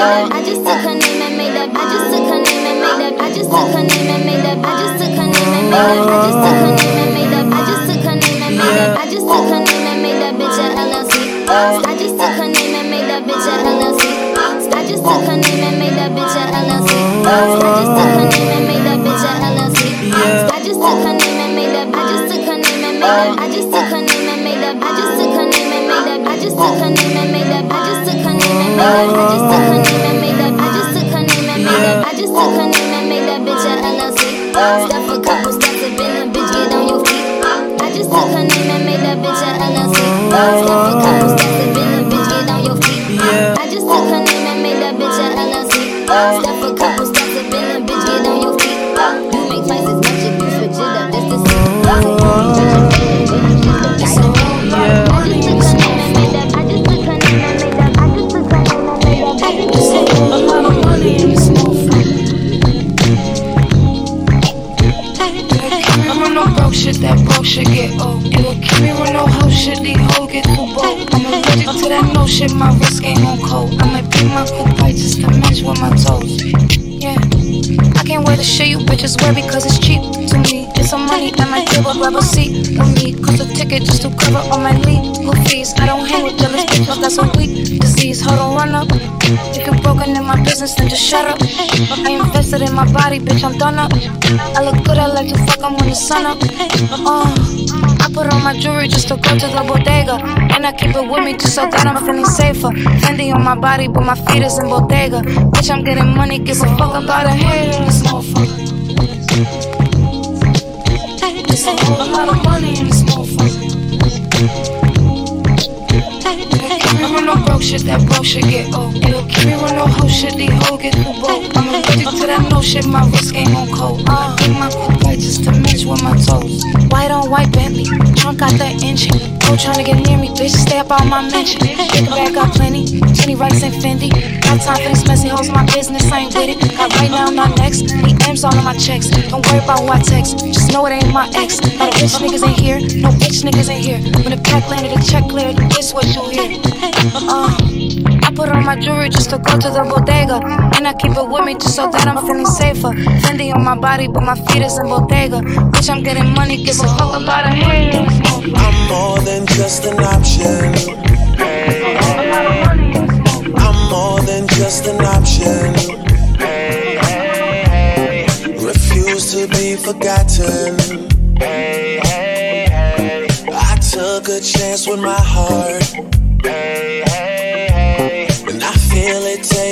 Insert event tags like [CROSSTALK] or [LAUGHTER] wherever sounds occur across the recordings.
I just took her name and made that. I just took her name and made that. I just took her name and made that. I just took her name and made that. I just took her name and made that. I just took her name and made that. I just took her name and made that bitch a LLC. I just took her name and made that bitch a LLC. I just took her name and made that bitch a LLC. I just took her name and made that bitch a LLC. I just took her name and made that. I just took her name and made that. I just took her I just took her name and made that. Bitch a LLC. A couple steps up in the bitch, get on your feet. I just took her name and made that bitch a LLC. A couple up in bitch, get on your feet. I. You make twice as much if you switch it up. That's the Yeah. Shit, my wrist game on cold. I might beat my coupe right just to match with my toes. Yeah. I can't wear the shit you bitches wear because it's cheap to me. It's some money and my grab a seat for me. Cost a ticket just to cover all my legal fees. I don't hang with jealous bitches, that's a weak disease. Hold on, run up. If you're broken in my business, then just shut up. I invested in my body, bitch, I'm done up. I look good, I like to fuck, I'm when the sun up. I put on my jewelry just to go to the bodega. And I keep it with me just so that I'm feeling safer. Fendi on my body, but my feet is in bodega. Bitch, I'm getting money, give a fuck about a hater in this motherfucker. It's a lot of money shit, that broke shit get old. Keep with no hoe shit, these hoes get too bold. I'm allergic to that no shit, my wrist game on cold. I take my right just to match with my toes. White on white Bentley, trunk got that inch. Go tryna get near me, bitch, stay up on my mention. Big bag got plenty, 20 rights and Fendi. Got time for these messy hoes, in my business, I ain't with it. Got right now, not next. Need M's all on my checks. Don't worry about who I text, just know it ain't my ex. The bitch niggas ain't here, no bitch niggas ain't here. When the pack landed, the check cleared, this what you hear. Uh, I put on my jewelry just to go to the bodega. And I keep it with me just so that I'm feeling safer. Fendi on my body, but my feet is in bodega. Bitch, I'm getting money, give a fuck a hater. I'm more than just an option. I'm more than just an option. Refuse to be forgotten. I took a chance with my heart.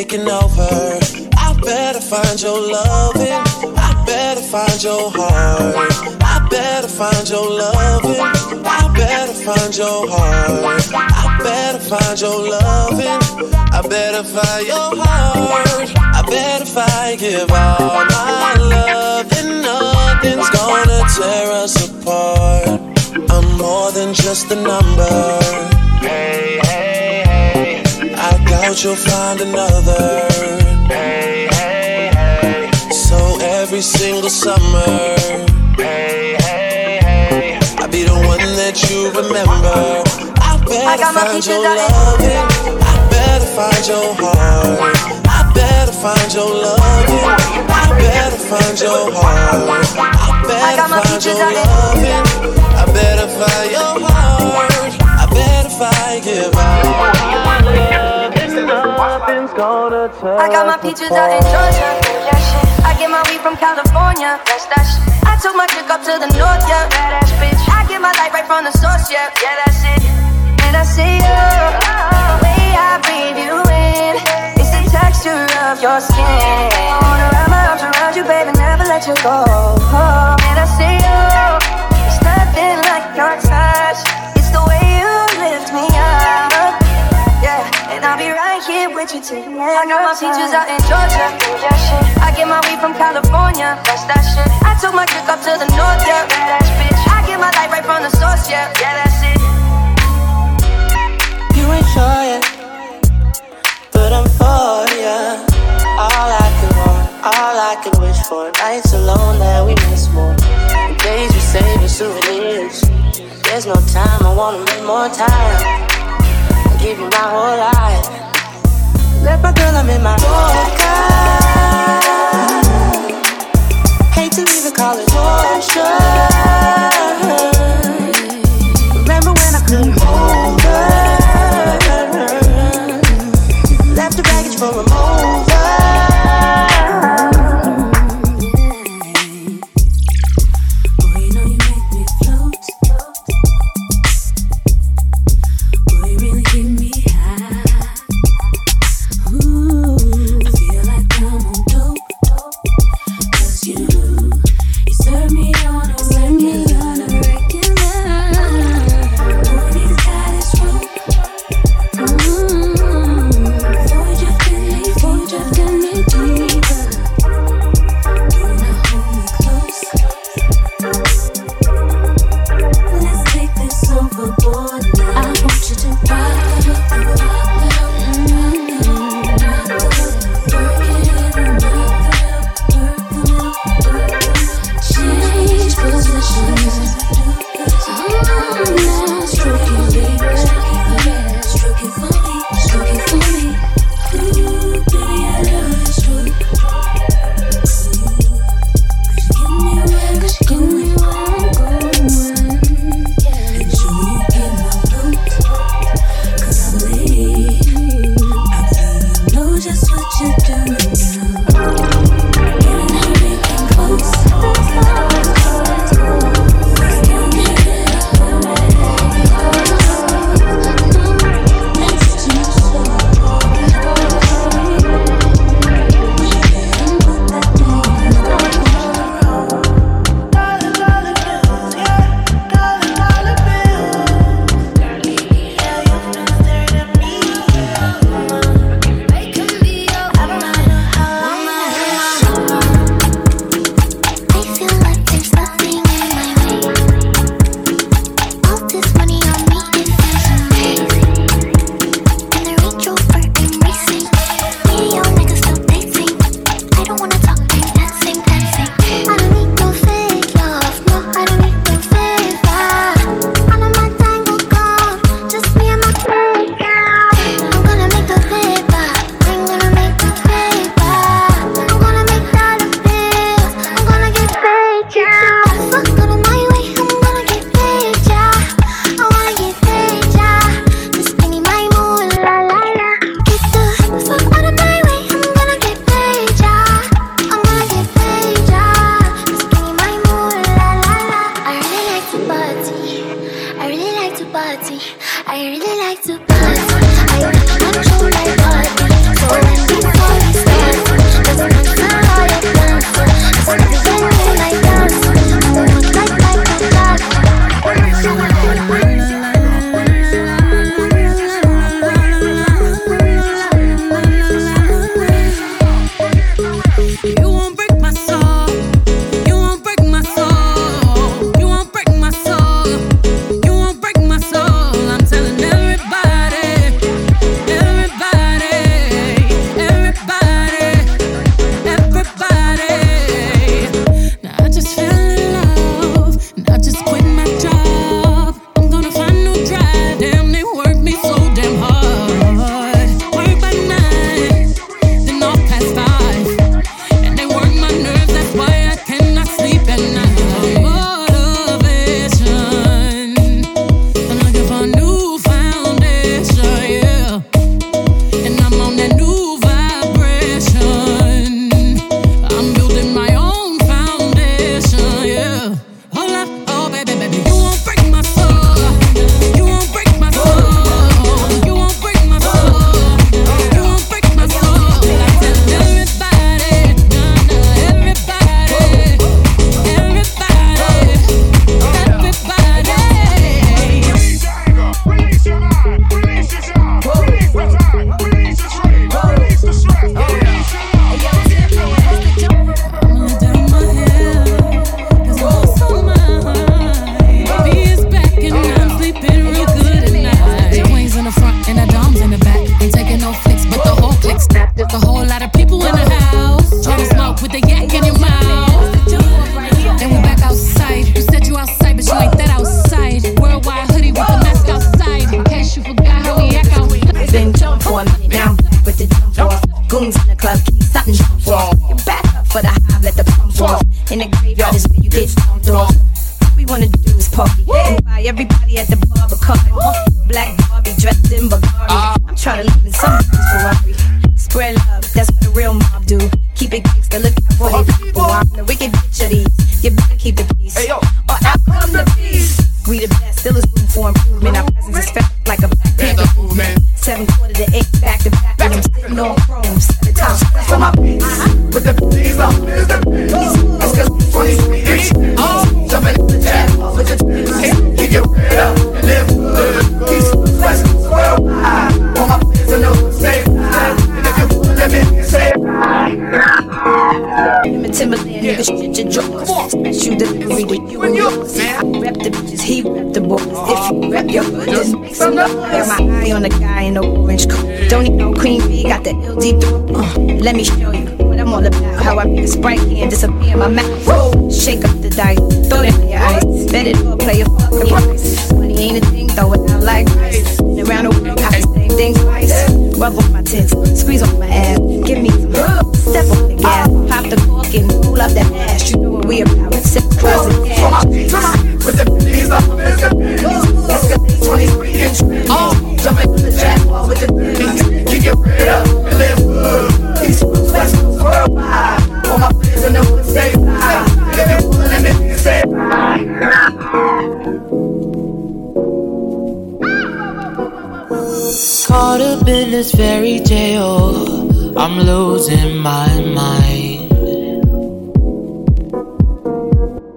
Taking over. I better find your loving. I better find your heart. I better find your loving. I better find your heart. I better find your loving. I better find your heart. I bet if I give all my love, then nothing's gonna tear us apart. I'm more than just a number. I doubt you'll find another. So every single summer, I'll be the one that you remember. I better got my find your out loving. I better find your heart. I better find your loving. I better find your heart. I better got my find peaches your out in loving. I better find your heart. I better find give out. Nothing's gonna touch. I got my peaches out in Georgia. Yeah, shit. I get my weed from California. That's that shit. I took my chick up to the north, yeah. Badass bitch. I get my life right from the source, yeah. Yeah, that's it. And I see you. The way I breathe you in. It's the texture of your skin. I wanna wrap my arms around you, baby. Never let you go. Oh. You till I got my peaches out in Georgia. I get my weed from California. That's that shit. I took my chick up to the north, yeah. I get my light right from the source, yeah. Yeah, that's it. You ain't sure yet, but I'm for ya. All I could want, all I could wish for. Nights alone that we miss more. The days we save as souvenirs. There's no time, I wanna make more time. I give you my whole life. Let my girl, I'm in my Yorker. Hate to it, call it torture. Mob do. Keep it gangsta, look out for these people. I'm the wicked bitch of these. You better keep the peace. hey Or out come the beast. We the best, still is room for improvement. Our presence is felt like a black panther movement. Seven B, LD. Uh, let me show you what I'm all about. How I make a sprite can disappear in my mouth. Whoa, shake up the dice, throw that in your ice. Bet it all, play a fucking price. Money ain't a thing, throw it out like. Been around the world, got the same thing twice. Rub on my tits, squeeze on my ass. Give me this fairy tale, I'm losing my mind.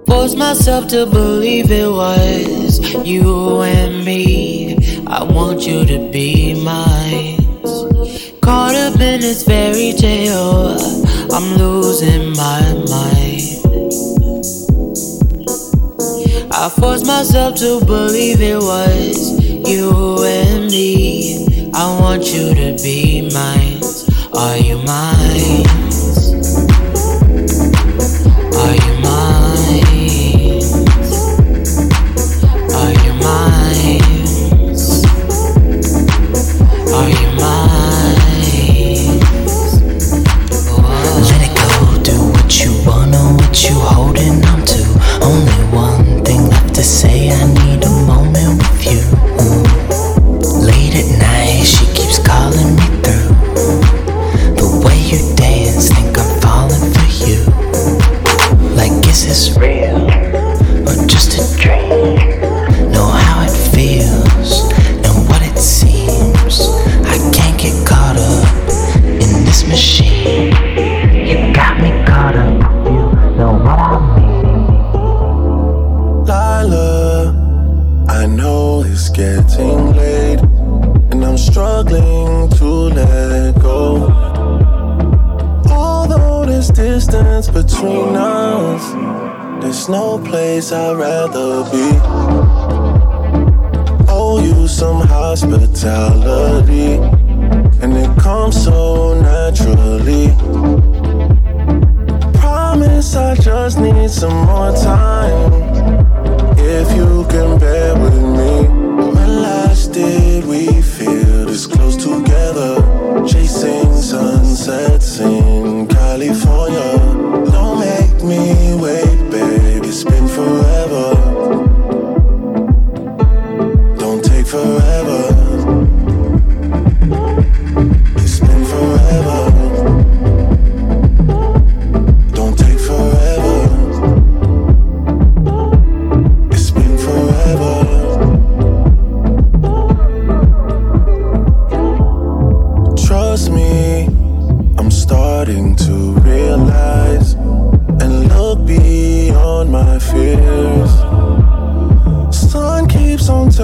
Force myself to believe it was you and me. I want you to be mine. Caught up in this fairy tale, I'm losing my mind. I forced myself to believe it was you and me. I want you to be mine. Are you mine? Are you mine? Place I'd rather be. Owe you some hospitality, and it comes so naturally. Promise I just need some more time. If you can bear with me, when last did we feel this close together? Chasing sunsets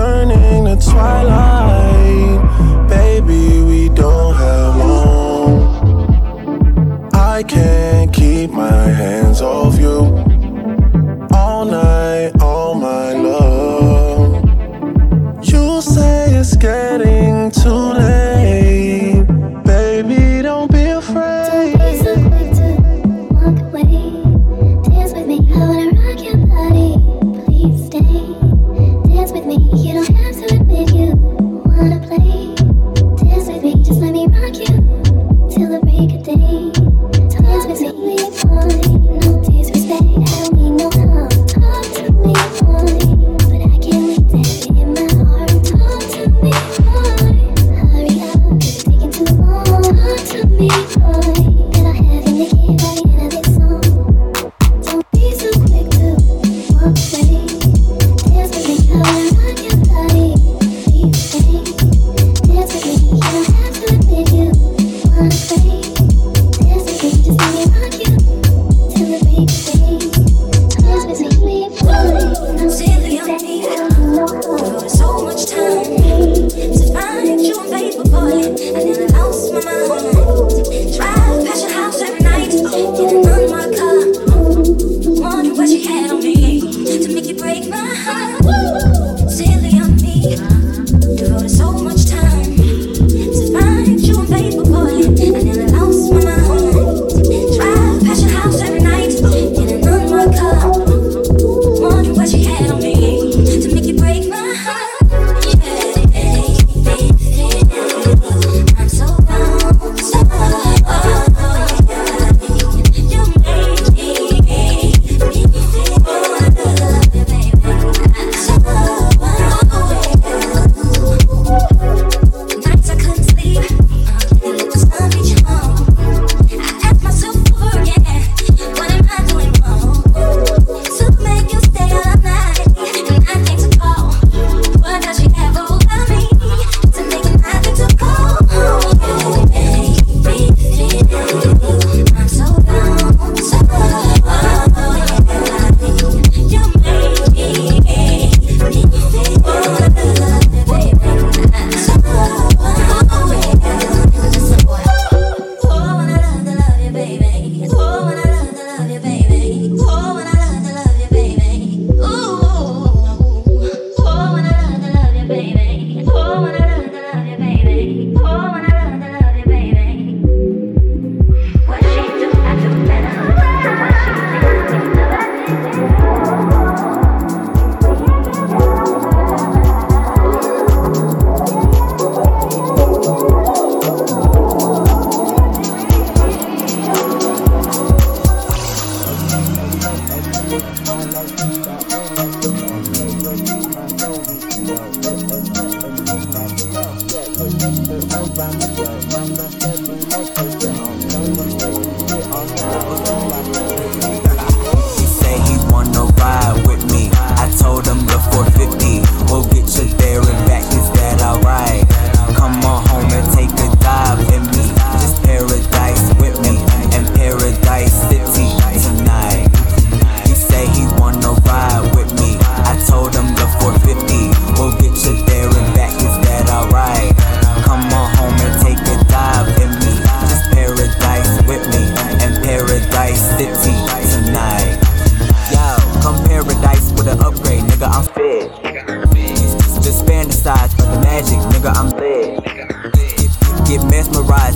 turning to twilight.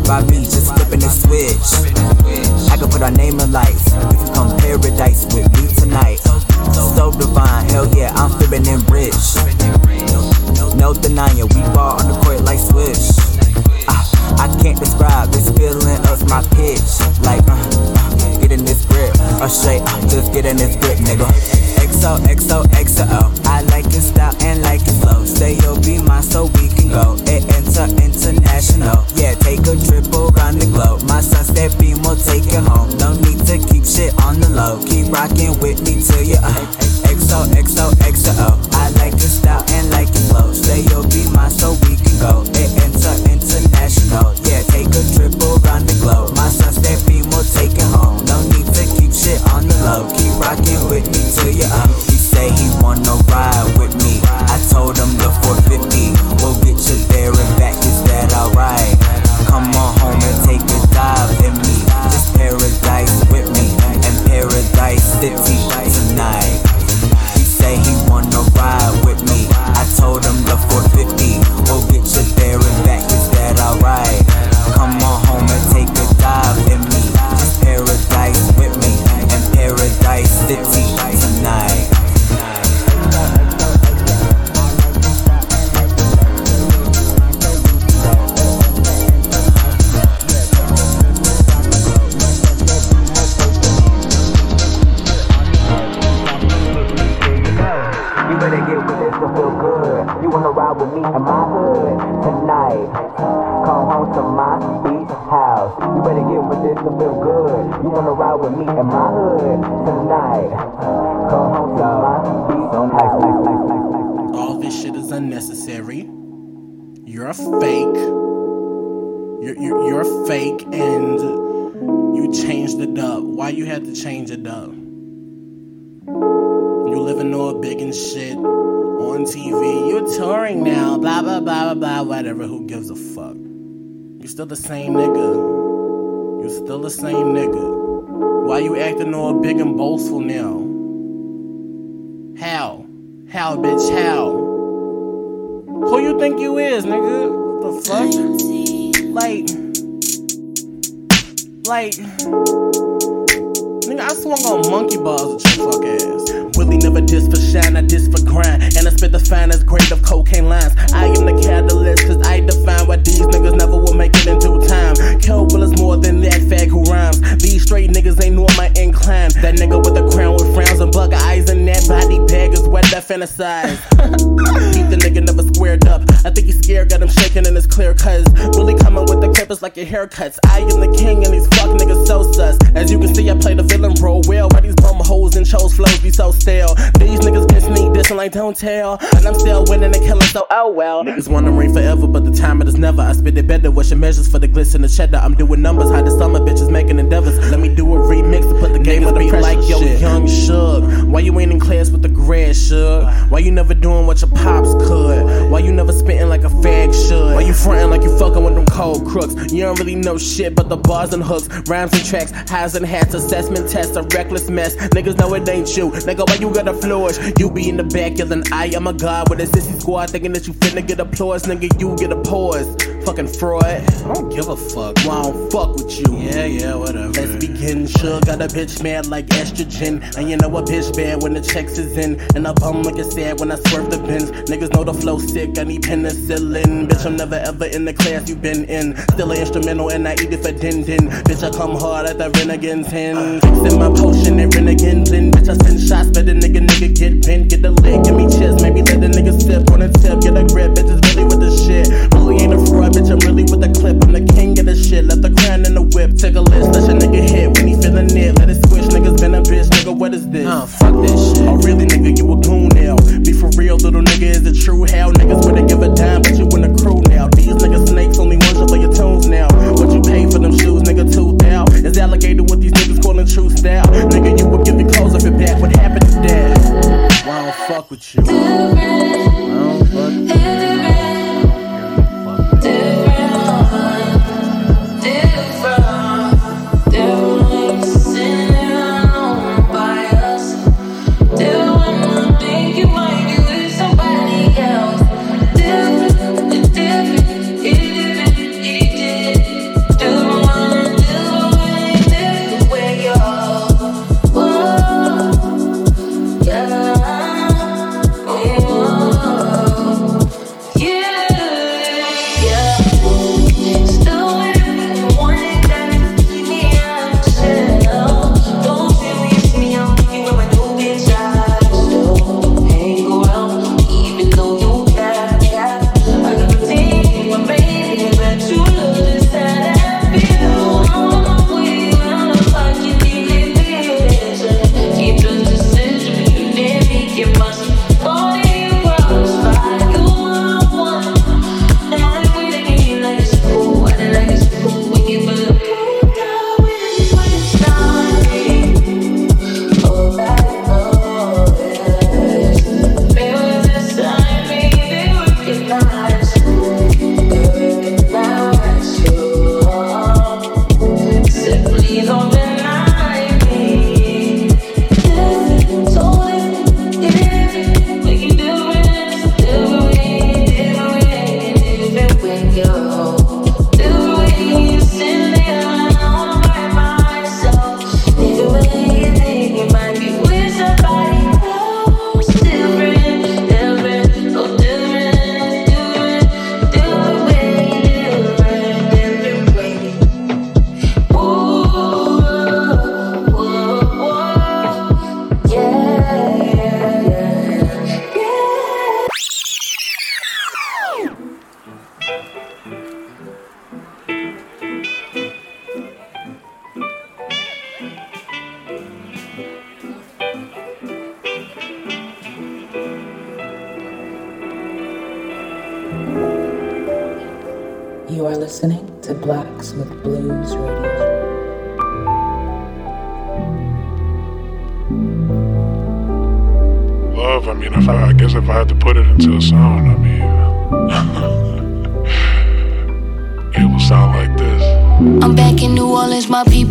By me, just flipping the switch. I can put our name in lights. If come paradise with me tonight. So divine, hell yeah, I'm fibbing and rich. No denying, we ball on the court like Swish. Ah, I can't describe this feeling of my pitch. Like, uh, get in this grip. Or straight, uh, just get in this grip, nigga. XO, XO, XO. I like your style and like your flow. Say you'll be mine so we can go. It enter international. Yeah, take a trip around the globe. My sunset beam will take you home. No need to keep shit on the low. Keep rocking with me till you uh. XO, XO, XO. I like your style and like your flow. Say you'll be mine so we can go. It enter international. Me it up. Why you had to change it up? You living all big and shit on TV. You're touring now. Blah, blah, blah, blah, blah, whatever. Who gives a fuck? You still the same nigga. You still the same nigga. Why you acting all big and boastful now? How? How, bitch? How? Who you think you is, nigga? What the fuck? Like, like, nigga, I swung on monkey bars with your fuck ass. Willie never diss for shine, I diss for grind. And I spit the finest grade of cocaine lines. I am the catalyst, cause I define why these niggas never will make it in due time. Kill Will is more than that fag who rhymes. These straight niggas ain't nor my incline. That nigga with the crown with frowns and bug eyes and that body bag is what I fantasize. [LAUGHS] Keep the nigga never squared up. I think he's scared, got him shaking in his clear cuz. Really coming with the clippers like your haircuts. I am the king and these fuck niggas so sus. As you can see, I play the villain role well. Why these bum hoes and chose flows be so stale? These niggas get sneak dissing like don't tell. And I'm still winning and killing, so oh well. Niggas wanna reign forever, but the time it is never. I spit it better. What's your measures for the glitz and the cheddar? I'm doing numbers, high the summer bitches making endeavors. Let me do a remix to put the game on the beat like yo, young Shug. Why you ain't in class with the grad Shug? Why you never doing what your pops could? Why you never spitting like a fag should? Why you fronting like you fucking with them cold crooks? You don't really know shit but the bars and hooks, rhymes and tracks, highs and hats, assessment tests, a reckless mess. Niggas know it ain't you. Nigga, why you gotta flourish? You be in the back yelling, I am a god with a sissy squad thinking that you finna get applause. Nigga, you get a pause. Fucking fraud. I don't give a fuck. Well, I don't fuck with you. Yeah, yeah, whatever. Let's begin. Sure, got a bitch mad like estrogen. And you know a bitch bad when the checks is in. And I bum like a sad when I swerve the bins. Niggas know the flow sick, I need penicillin. Bitch, I'm never ever in the class you been in. Still an instrumental and I eat it for din din. Bitch, I come hard at the Renegade 10. Fixing my potion and Renegade's blend. Bitch, I send shots, but the nigga the leg, give me chest. Maybe let the nigga sip on the tip. Get a grip,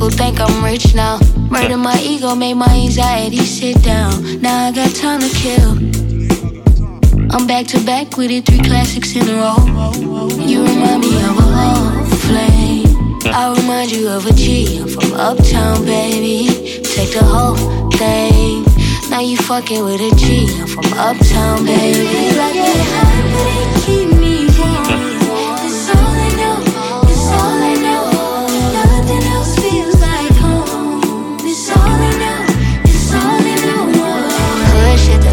people think I'm rich now. Murder my ego, made my anxiety sit down. Now I got time to kill. I'm back to back with it, three classics in a row. You remind me of a long flame. I remind you of a G. I'm from uptown, baby. Take the whole thing. Now you fucking with a G. I'm from uptown, baby. Like they hide, keep me warm.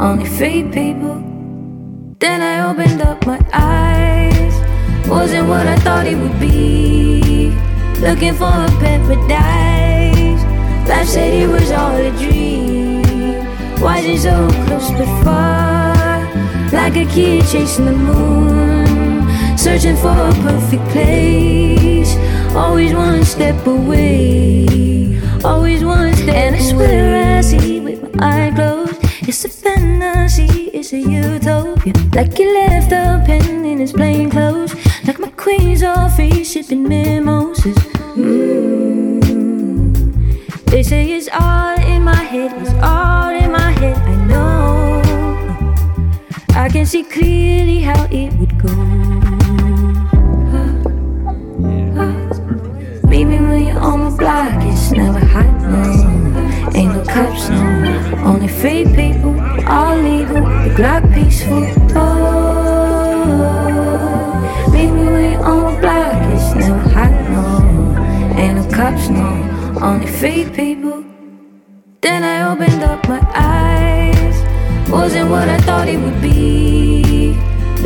only free people. Then I opened up my eyes, wasn't what I thought it would be. Looking for a paradise, life said it was all a dream. Wasn't so close but far, like a kid chasing the moon, searching for a perfect place. Always one step away, always one step. And I swear away. I see with my eye closed. It's a fantasy, it's a utopia. Like you left the pen in his plain clothes. Like my queens all free shipping mimosas. Mm. They say it's all in my head, it's all in my head. I know. I can see clearly how it would go. Meet me when you're on the block, it's never high cops, no. Only fake people, all legal, the Glock peaceful. Oh, meet me you're on my block, it's never hot, no. Ain't no cops, no. Only fake people. Then I opened up my eyes. Wasn't what I thought it would be.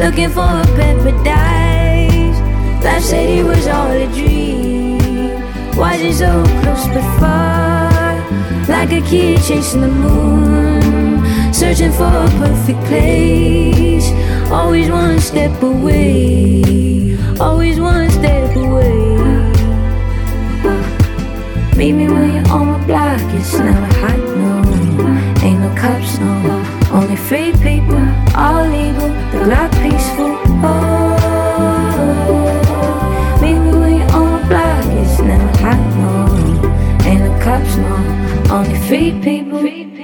Looking for a paradise. Life said it was all a dream. Why is it so close far? Like a kid chasing the moon. Searching for a perfect place. Always one step away. Always one step away. Meet me when you're on my block, it's never hot, no. Ain't no cops, no. Only free people, all legal, the Glock peaceful. It's never hot, no. Ain't no. Only fake people.